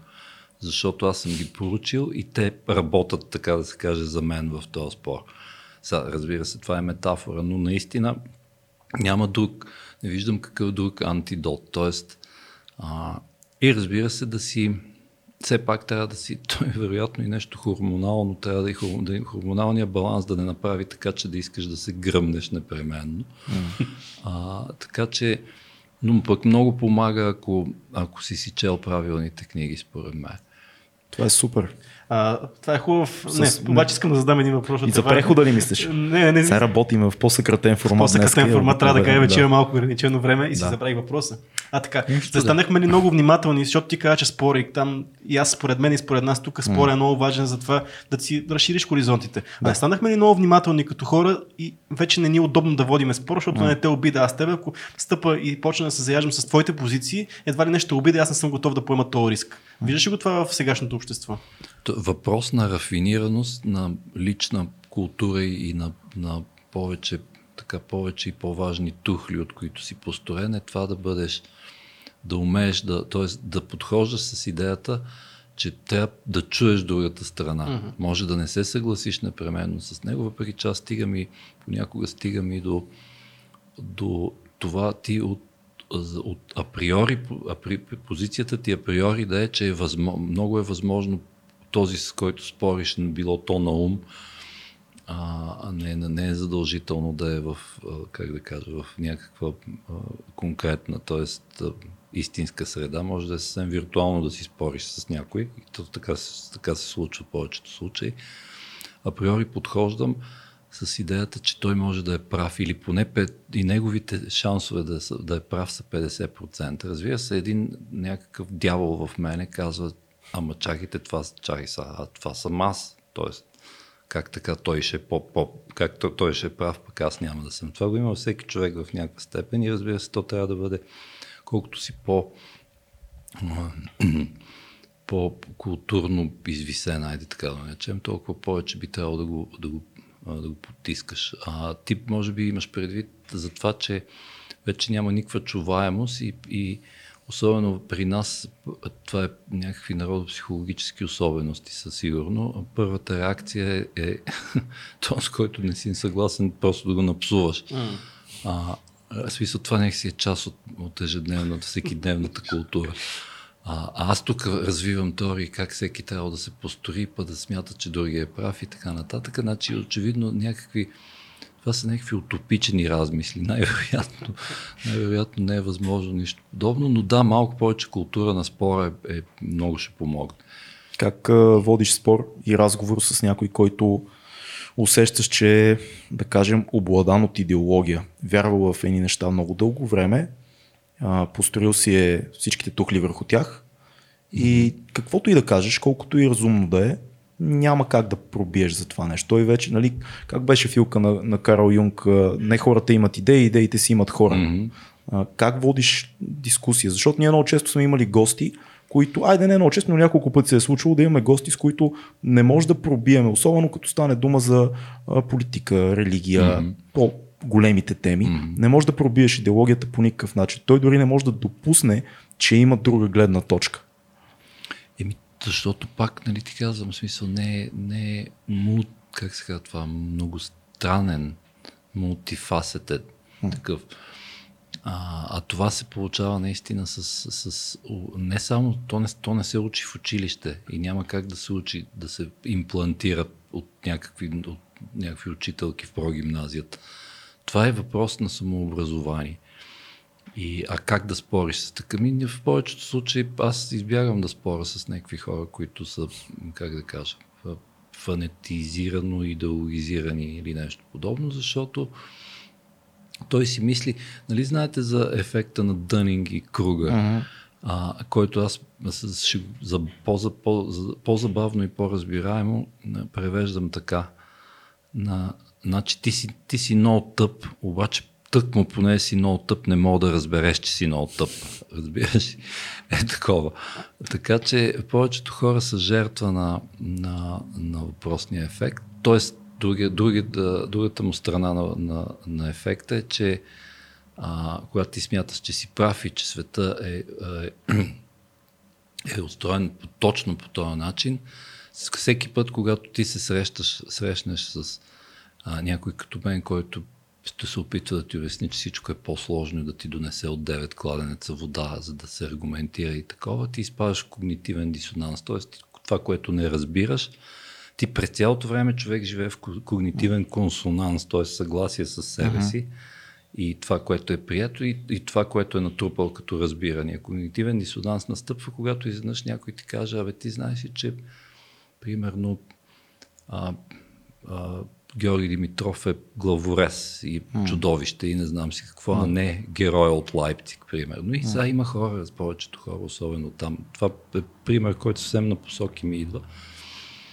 Защото аз съм ги поручил и те работят, така да се каже, за мен в този спор. Сега, разбира се, това е метафора, но наистина няма друг, не виждам какъв друг антидот. Тоест, а, и разбира се, да си все пак трябва да си, той е вероятно и нещо хормонално, трябва да е, да е хормоналния баланс да не направи така, че да искаш да се гръмнеш непременно. Mm. А, така че, но пък много помага, ако, ако си си чел правилните книги, според мен. Това е супер. А, това е хубав. С... Не, обаче искам да задам един въпрос. И за прехода ли мислиш? Не, не. Сега работим в по-съкратен формат. По-съкратен днес, формат трябва да кажем, че има малко ограничено време и да. си забравих въпроса. А така, застанахме ли много внимателни, защото ти каза, че спори там и аз според мен и според нас тук спор е много важен за това да си разшириш хоризонтите. Да. А станахме ли много внимателни като хора и вече не ни е удобно да водиме спор, защото mm. не те обида. Аз тебе, ако стъпа и почна да се заяждам с твоите позиции, едва ли нещо обида, аз не съм готов да поема този риск. Виждаш ли го това в сегашното общество? Въпрос на рафинираност, на лична култура и на, на повече, така, повече и по-важни тухли, от които си построен, е това да бъдеш, да умееш да, т.е. да подхождаш с идеята, че трябва да чуеш другата страна. Mm-hmm. Може да не се съгласиш непременно с него, въпреки че аз стигам и понякога стигам и до, до това ти от от априори, апри, позицията ти априори да е, че е възможно, много е възможно този, с който спориш, било то на ум, а не, не е задължително да е в, как да кажа, в някаква конкретна, т.е. истинска среда. Може да е съвсем виртуално да си спориш с някой. И то така, така се случва в повечето случаи. Априори подхождам с идеята, че той може да е прав или поне и неговите шансове да, да е прав са 50%. Разбира се, един някакъв дявол в мене казва, ама чакайте, това, чакай са, а това съм аз. Тоест, как така той ще е по, по как той ще е прав, пък аз няма да съм. Това го има всеки човек в някаква степен и разбира се, то трябва да бъде колкото си по по-културно извисен, айде така да наречем, толкова повече би трябвало да го, да го, да го потискаш. А ти може би имаш предвид за това, че вече няма никаква чуваемост и, и особено при нас, това е някакви народопсихологически особености със сигурно. Първата реакция е, е то, с който не си съгласен, просто да го напсуваш. Mm. А, смисъл, това не си е част от, от ежедневната, всекидневната култура. А, аз тук развивам теории как всеки трябва да се постори, па да смята, че другия е прав и така нататък. Значи, очевидно, някакви това са някакви утопичени размисли. Най-вероятно, най-вероятно не е възможно нищо подобно, но да, малко повече култура на спора е, е много ще помогне. Как а, водиш спор и разговор с някой, който усещаш, че е, да кажем, обладан от идеология, вярвал в едни неща много дълго време, а, построил си е всичките тухли върху тях и каквото и да кажеш, колкото и разумно да е, няма как да пробиеш за това нещо. Той вече, нали, как беше филка на, на Карл Юнг, не хората имат идеи, идеите си имат хора. Mm-hmm. А, как водиш дискусия? Защото ние много често сме имали гости, които, айде не много често, но няколко пъти се е случвало да имаме гости, с които не може да пробиеме, особено като стане дума за а, политика, религия, mm-hmm. по големите теми. Mm-hmm. Не може да пробиеш идеологията по никакъв начин. Той дори не може да допусне, че има друга гледна точка. Защото пак, нали ти казвам, смисъл, не е, не е мул, как се казва това, много странен, мултифасетен такъв. А, а това се получава наистина с, с, с не само, то не, то не се учи в училище и няма как да се учи, да се имплантира от някакви, от някакви учителки в прогимназията. Това е въпрос на самообразование. И, а как да спориш с така? в повечето случаи аз избягам да споря с някакви хора, които са, как да кажа, фанетизирано, идеологизирани или нещо подобно, защото той си мисли, нали знаете за ефекта на Дънинг и Круга, uh-huh. а, който аз за, по, по, за, по-забавно и по-разбираемо превеждам така. На, значи ти си, ти си много тъп, обаче тък му поне си много тъп, не мога да разбереш, че си много тъп. Разбираш? Е такова. Така че повечето хора са жертва на, на, на въпросния ефект. Тоест, други, други, другата му страна на, на, на ефекта е, че а, когато ти смяташ, че си прав и че света е, е, е устроен точно по този начин, всеки път, когато ти се срещаш, срещнеш с а, някой като мен, който ще се опитва да ти обясни, че всичко е по-сложно и да ти донесе от 9 кладенеца вода, за да се аргументира и такова, ти изпадаш когнитивен дисонанс. Тоест, това, което не разбираш, ти през цялото време човек живее в когнитивен консонанс, т.е. съгласие с себе uh-huh. си и това, което е прието и, и това, което е натрупал като разбиране. Когнитивен дисонанс настъпва, когато изведнъж някой ти каже, абе ти знаеш ли, че примерно а, а, Георги Димитров е главорез и mm. чудовище и не знам си какво, mm. а не герой от Лайпциг, примерно. И сега има хора, повечето хора, особено там. Това е пример, който съвсем на посоки ми идва.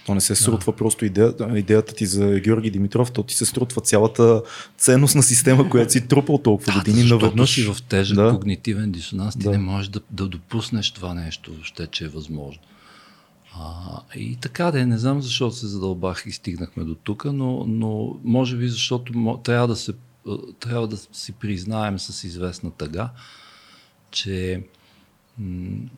То не се срутва да. просто идеята, идеята ти за Георги Димитров, то ти се срутва цялата ценностна система, която си трупал толкова да, години наведнъж. си в тежък да. когнитивен дисонанс, ти да. не можеш да, да допуснеш това нещо, въобще, че е възможно. А, и така да не знам защо се задълбах и стигнахме до тук, но, но може би защото трябва да, се, трябва да си признаем с известна тъга, че м-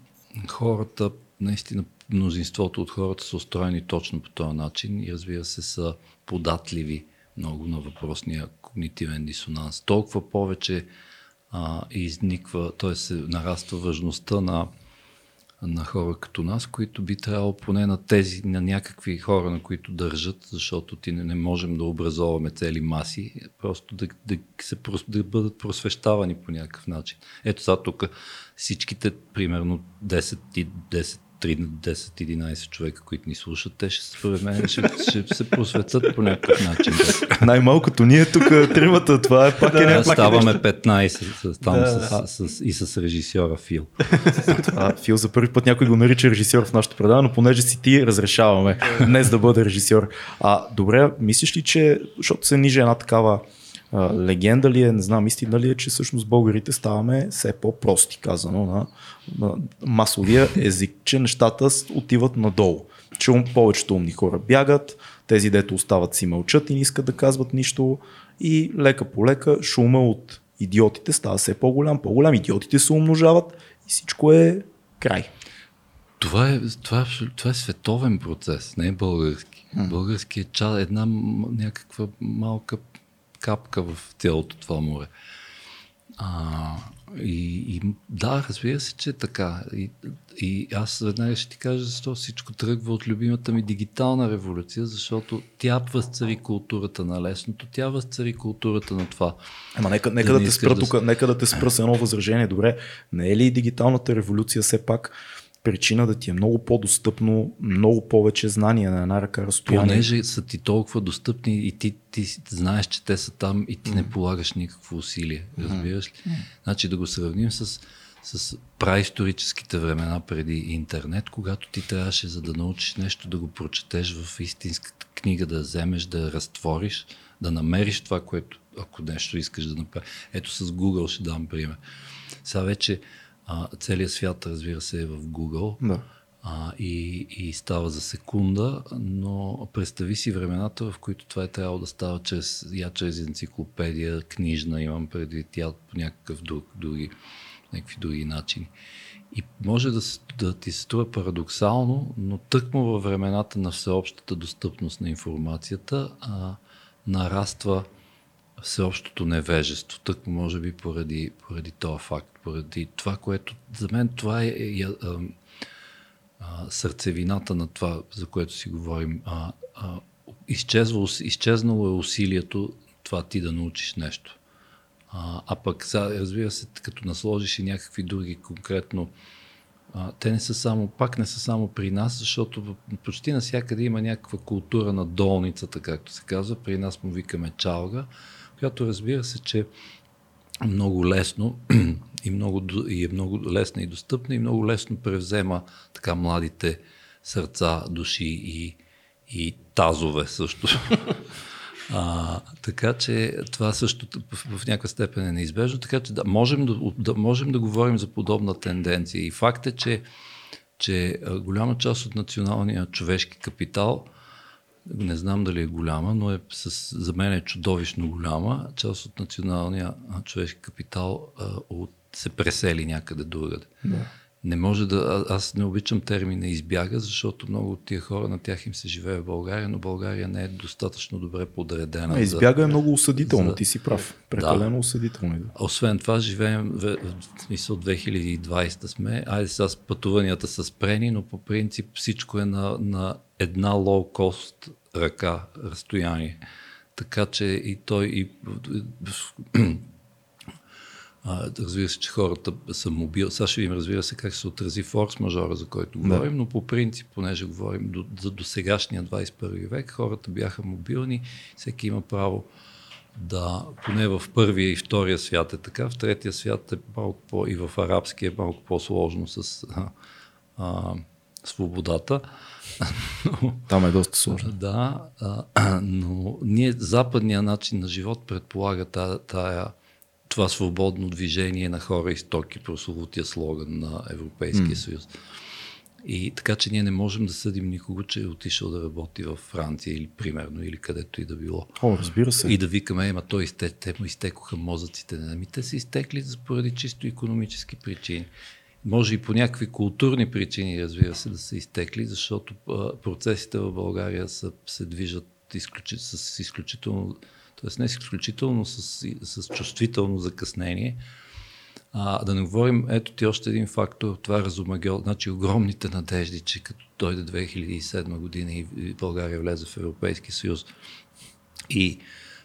хората, наистина мнозинството от хората са устроени точно по този начин и разбира се са податливи много на въпросния когнитивен дисонанс. Толкова повече а, изниква, т.е. се нараства важността на на хора като нас, които би трябвало поне на тези, на някакви хора, на които държат, защото ти не, не можем да образоваме цели маси, просто да, да, се, да бъдат просвещавани по някакъв начин. Ето сега тук всичките, примерно 10, 10 3 на 10-11 човека, които ни слушат, те ще, според мен, ще, ще се просветят по някакъв начин. Най-малкото ние тук тримата, това е пак да, е някаква Ставаме 15 с, там да. с, с, и с режисьора Фил. А, Фил за първи път някой го нарича режисьор в нашото предаване, но понеже си ти, разрешаваме днес да бъде режисьор. А, добре, мислиш ли, че, защото се ниже една такава а, легенда ли е, не знам, истина ли е, че всъщност българите ставаме все по-прости, казано на, на масовия език, че нещата отиват надолу. Че повечето умни хора бягат, тези дето остават си мълчат и не искат да казват нищо и лека по лека шума от идиотите става все по-голям, по-голям, идиотите се умножават и всичко е край. Това е, това, е, това е световен процес, не е български. Български е ча, една някаква малка капка в цялото това море. А, и, и да, разбира се, че е така. И, и аз веднага ще ти кажа защо всичко тръгва от любимата ми дигитална революция, защото тя възцари културата на лесното, тя възцари културата на това. Ама нека, нека да, да те спра да... тук, нека да те спра с едно възражение. Добре, не е ли дигиталната революция все пак причина да ти е много по-достъпно, много повече знания на една ръка разстояние. Понеже са ти толкова достъпни и ти, ти знаеш, че те са там и ти mm. не полагаш никакво усилие. Разбираш ли? Mm. Значи да го сравним с, с праисторическите времена преди интернет, когато ти трябваше за да научиш нещо да го прочетеш в истинската книга, да вземеш, да разтвориш, да намериш това, което ако нещо искаш да направиш. Ето с Google ще дам пример. Сега вече а, целият свят, разбира се, е в Google. Да. А, и, и става за секунда, но представи си времената, в които това е трябвало да става чрез, я чрез енциклопедия, книжна, имам предвид, я по някакъв друг, други, някакви други начини. И може да, да ти се струва парадоксално, но тъкмо във времената на всеобщата достъпност на информацията а, нараства всеобщото невежество, тък може би поради, поради този факт, поради това, което за мен това е, е, е а, сърцевината на това, за което си говорим. А, а, изчезвало, изчезнало е усилието това ти да научиш нещо. А, а пък, разбира се, като насложиш и някакви други конкретно а, те не са само, пак не са само при нас, защото почти навсякъде има някаква култура на долницата, както се казва. При нас му викаме чалга която разбира се, че много лесно и, много, и е много лесна и достъпна и много лесно превзема така младите сърца, души и, и тазове също. А, така че това също в, в някаква степен е неизбежно. Така че да, можем да, да, можем да говорим за подобна тенденция. И факт е, че, че голяма част от националния човешки капитал не знам дали е голяма, но е с, за мен е чудовищно голяма. Част от националния човешки капитал а, от, се пресели някъде другаде. Да. Не може да. Аз не обичам термина избяга, защото много от тия хора на тях им се живее в България, но България не е достатъчно добре подредена. А, избяга за, е много осъдително, за, ти си прав. Прекалено да. осъдително. Освен това, живеем в, в смисъл 2020 сме. Айде сега с пътуванията са спрени, но по принцип всичко е на, на една лоу-кост ръка разстояние. Така че и той и а, разбира се, че хората са мобил. Сега ще видим, разбира се, как се отрази форс-мажора, за който да. говорим, но по принцип, понеже говорим до, за досегашния 21 век, хората бяха мобилни, всеки има право да, поне в първия и втория свят е така, в третия свят е малко по, и в арабския е малко по-сложно с а, а, свободата. Там е доста сложно. Да, а, но ние, западния начин на живот предполага тая, тая, това свободно движение на хора и стоки, прословутия слоган на Европейския mm. съюз. И така, че ние не можем да съдим никого, че е отишъл да работи в Франция или примерно, или където и да било. О, разбира се. И да викаме, ема той изте, те му изтекоха мозъците. Ами те са изтекли поради чисто економически причини. Може и по някакви културни причини, разбира се, да са изтекли, защото процесите в България са, се движат изключи, с изключително, т.е. не с изключително, с, с чувствително закъснение. А, да не говорим, ето ти още един фактор, това е разумагел, значи огромните надежди, че като дойде 2007 година и България влезе в Европейски съюз и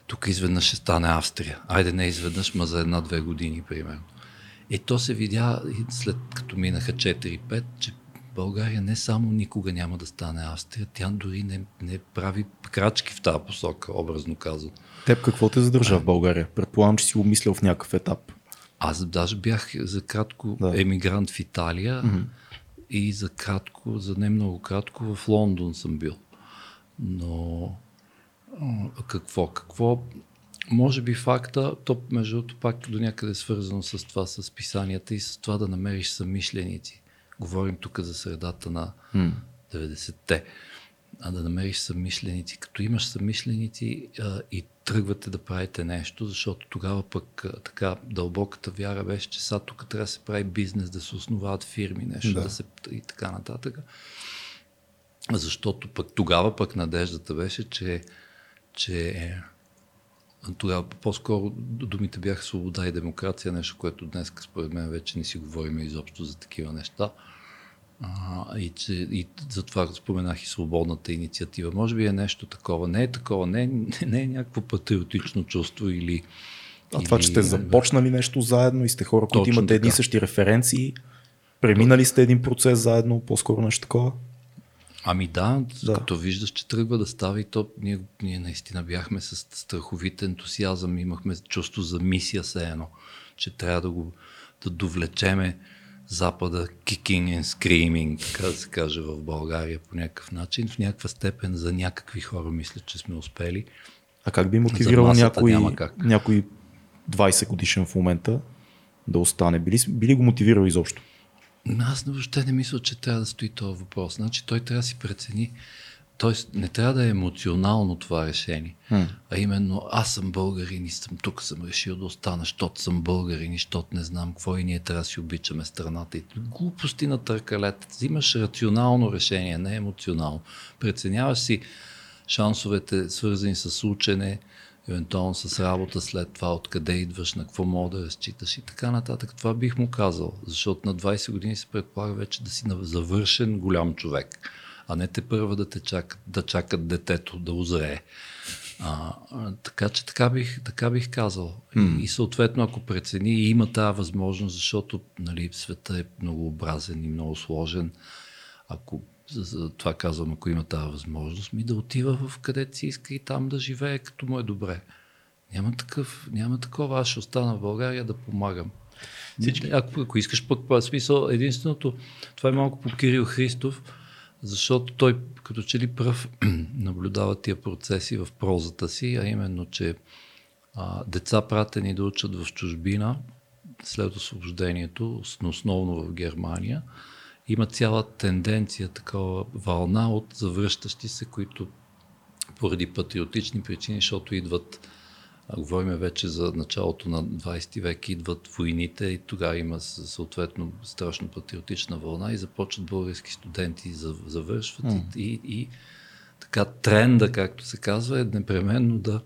тук изведнъж ще стане Австрия. Айде не изведнъж, ма за една-две години, примерно. И то се видя след като минаха 4-5, че България не само никога няма да стане Австрия, тя дори не, не прави крачки в тази посока, образно казвам. Теб какво те задържа в България? Предполагам, че си го мислял в някакъв етап. Аз даже бях за кратко да. емигрант в Италия mm-hmm. и за кратко, за не много кратко в Лондон съм бил. Но какво? Какво? Може би факта, то между другото пак до някъде е свързано с това, с писанията и с това да намериш съмишленици. Говорим тук за средата на mm. 90-те. А да намериш съмишленици. Като имаш съмишленици а, и тръгвате да правите нещо, защото тогава пък а, така дълбоката вяра беше, че сега тук трябва да се прави бизнес, да се основават фирми, нещо да, да се и така нататък. Защото пък тогава пък надеждата беше, че, че тогава по-скоро думите бяха свобода и демокрация, нещо, което днес според мен вече не си говорим изобщо за такива неща. А, и, че, и затова споменах и свободната инициатива. Може би е нещо такова. Не е такова, не е, не е някакво патриотично чувство или... А или... това, че сте започнали нещо заедно и сте хора, които имате едни същи референции, преминали сте един процес заедно, по-скоро нещо такова? Ами да, да, като виждаш, че тръгва да става и то, ние, ние наистина бяхме с страховит ентусиазъм, имахме чувство за мисия се едно, че трябва да го да довлечеме Запада kicking and screaming, така да се каже в България по някакъв начин. В някаква степен за някакви хора мисля, че сме успели. А как би мотивирал някой, някой 20 годишен в момента да остане? Били, били го мотивирал изобщо? Аз въобще не мисля, че трябва да стои този въпрос. Значи той трябва да си прецени. Тоест не трябва да е емоционално това решение, hmm. а именно аз съм българин и съм тук съм решил да остана, защото съм българин и защото не знам какво и ние трябва да си обичаме страната. И глупости на търкалет. Взимаш рационално решение, не емоционално. Преценяваш си шансовете, свързани с учене, евентуално с работа след това, откъде идваш, на какво мога да разчиташ и така нататък. Това бих му казал, защото на 20 години се предполага вече да си завършен голям човек, а не те първа да те чакат, да чакат детето да озрее. А, така че така бих, така бих казал. Mm. И, и съответно, ако прецени има тази възможност, защото нали, света е многообразен и много сложен, ако за, за това казвам, ако има тази възможност, ми да отива в където си иска и там да живее, като му е добре. Няма, такъв, няма такова, аз ще остана в България да помагам. Всички. Ако, ако искаш пък смисъл, единственото, това е малко по Кирил Христов, защото той като че ли пръв наблюдава тия процеси в прозата си, а именно, че а, деца пратени да учат в чужбина след освобождението, основно в Германия, има цяла тенденция, такава вълна от завръщащи се, които поради патриотични причини, защото идват, говорим вече за началото на 20 век, идват войните и тогава има съответно страшно патриотична вълна и започват български студенти, завършват mm. и, и така тренда, както се казва, е непременно да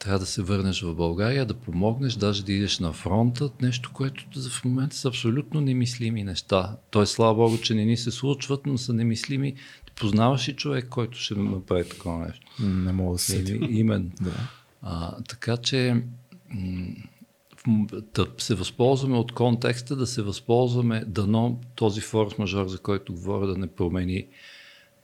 трябва да се върнеш в България, да помогнеш, даже да идеш на фронта, нещо, което в момента са абсолютно немислими неща. Той, слава Богу, че не ни се случват, но са немислими. Познаваш и човек, който ще направи такова нещо? Не мога да се Именно. Да. А, така че да се възползваме от контекста, да се възползваме, дано този форс-мажор, за който говоря, да не промени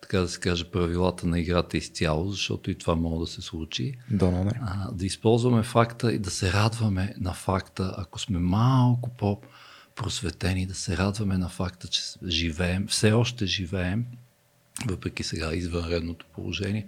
така да се каже, правилата на играта изцяло, защото и това може да се случи. Да, не. А, да използваме факта и да се радваме на факта, ако сме малко по-просветени, да се радваме на факта, че живеем, все още живеем, въпреки сега извънредното положение,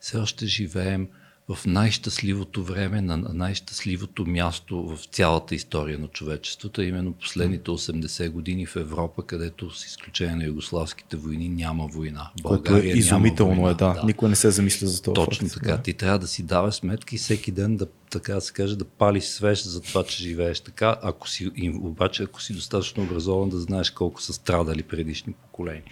все още живеем в най-щастливото време, на най-щастливото място в цялата история на човечеството, именно последните 80 години в Европа, където с изключение на югославските войни няма война. Което е изумително война, е, да. да. Никой не се замисля за това. Точно факт, така. Да. Ти трябва да си даваш сметки всеки ден да, така да се каже, да палиш свеж за това, че живееш така, ако си, обаче ако си достатъчно образован да знаеш колко са страдали предишни поколения.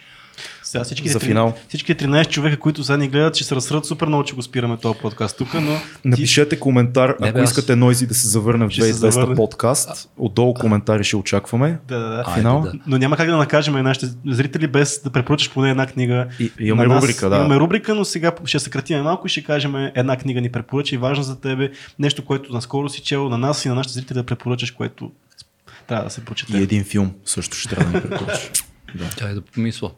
Сега всички за финал. Всички 13 човека, които сега ни гледат, ще се разсрат супер много, че го спираме този подкаст тук, но... Напишете коментар, ако не, искате Нойзи да се завърне в 2200 подкаст. Отдолу коментари ще очакваме. Да, да, да. Финал. да. Но няма как да накажем нашите зрители без да препоръчаш поне една книга. И, имаме нас. рубрика, да. Имаме рубрика, но сега ще съкратим малко и ще кажем една книга ни препоръча и важно за тебе. Нещо, което наскоро си чел на нас и на нашите зрители да препоръчаш, което трябва да се прочете. И един филм също ще трябва да ни препоръчаш. да. Тя е да помисля.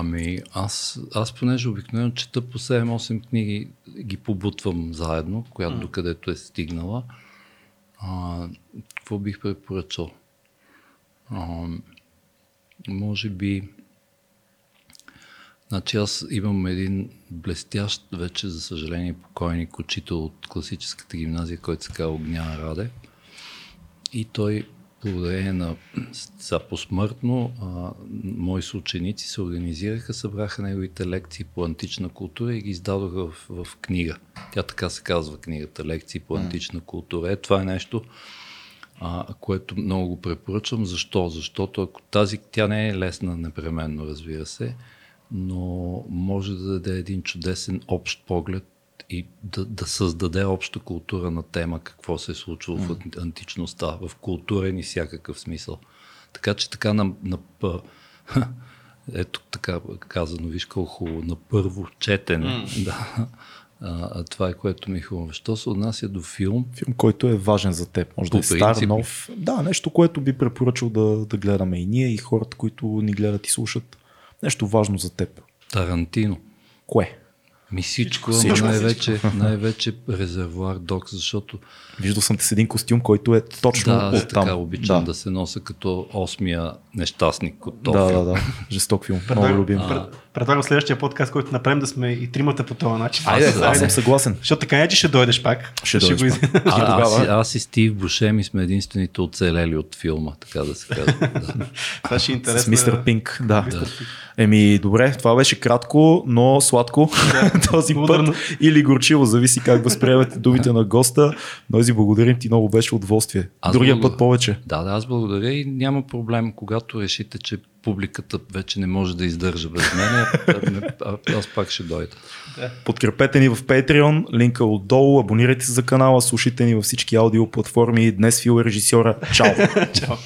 Ами аз, аз понеже обикновено чета по 7-8 книги, ги побутвам заедно, която mm. докъдето е стигнала. А, какво бих препоръчал? А, може би... Значи аз имам един блестящ, вече за съжаление покойник учител от класическата гимназия, който се казва Огнян Раде. И той благодарение на са посмъртно, а, мои съученици се организираха, събраха неговите лекции по антична култура и ги издадоха в, в книга. Тя така се казва книгата, лекции по антична култура. Е, това е нещо, а, което много го препоръчвам. Защо? Защото ако тази, тя не е лесна непременно, разбира се, но може да даде един чудесен общ поглед и да, да създаде обща култура на тема какво се е случвало mm. в античността, в културен и всякакъв смисъл. Така че така на, на ето така казано, виж колко хубаво, на първо четене. Mm. Да. А, това е което ми е хубаво. Що се отнася до филм? Филм, който е важен за теб. Може да е стар, нов. Да, нещо, което би препоръчал да, да гледаме и ние, и хората, които ни гледат и слушат. Нещо важно за теб. Тарантино. Кое? Ми всичко, всичко най-вече, най-вече резервуар док, защото... Виждал съм те с един костюм, който е точно да, от там. така обичам да. да се нося като осмия нещастник от този да, Да, да, жесток филм, много любим. Предлагам следващия подкаст, който направим да сме и тримата по този начин. Айде, аз, аз съм съгласен. Защото така не, че ще дойдеш пак. Ще, ще дойдеш го... а, аз, аз, и Стив Бушеми сме единствените оцелели от филма, така да се казва. Да. това ще е интересно. С мистер Пинк, да. да. Еми, добре, това беше кратко, но сладко този път. Или горчиво, зависи как възприемате думите на госта. Но си благодарим ти, много беше удоволствие. Аз Другия благодаря. път повече. Да, да, аз благодаря и няма проблем, когато решите, че публиката вече не може да издържа без мен, аз пак ще дойда. Подкрепете ни в Patreon, линка отдолу, абонирайте се за канала, слушайте ни във всички аудиоплатформи. Днес Фил е режисьора. Чао! Чао!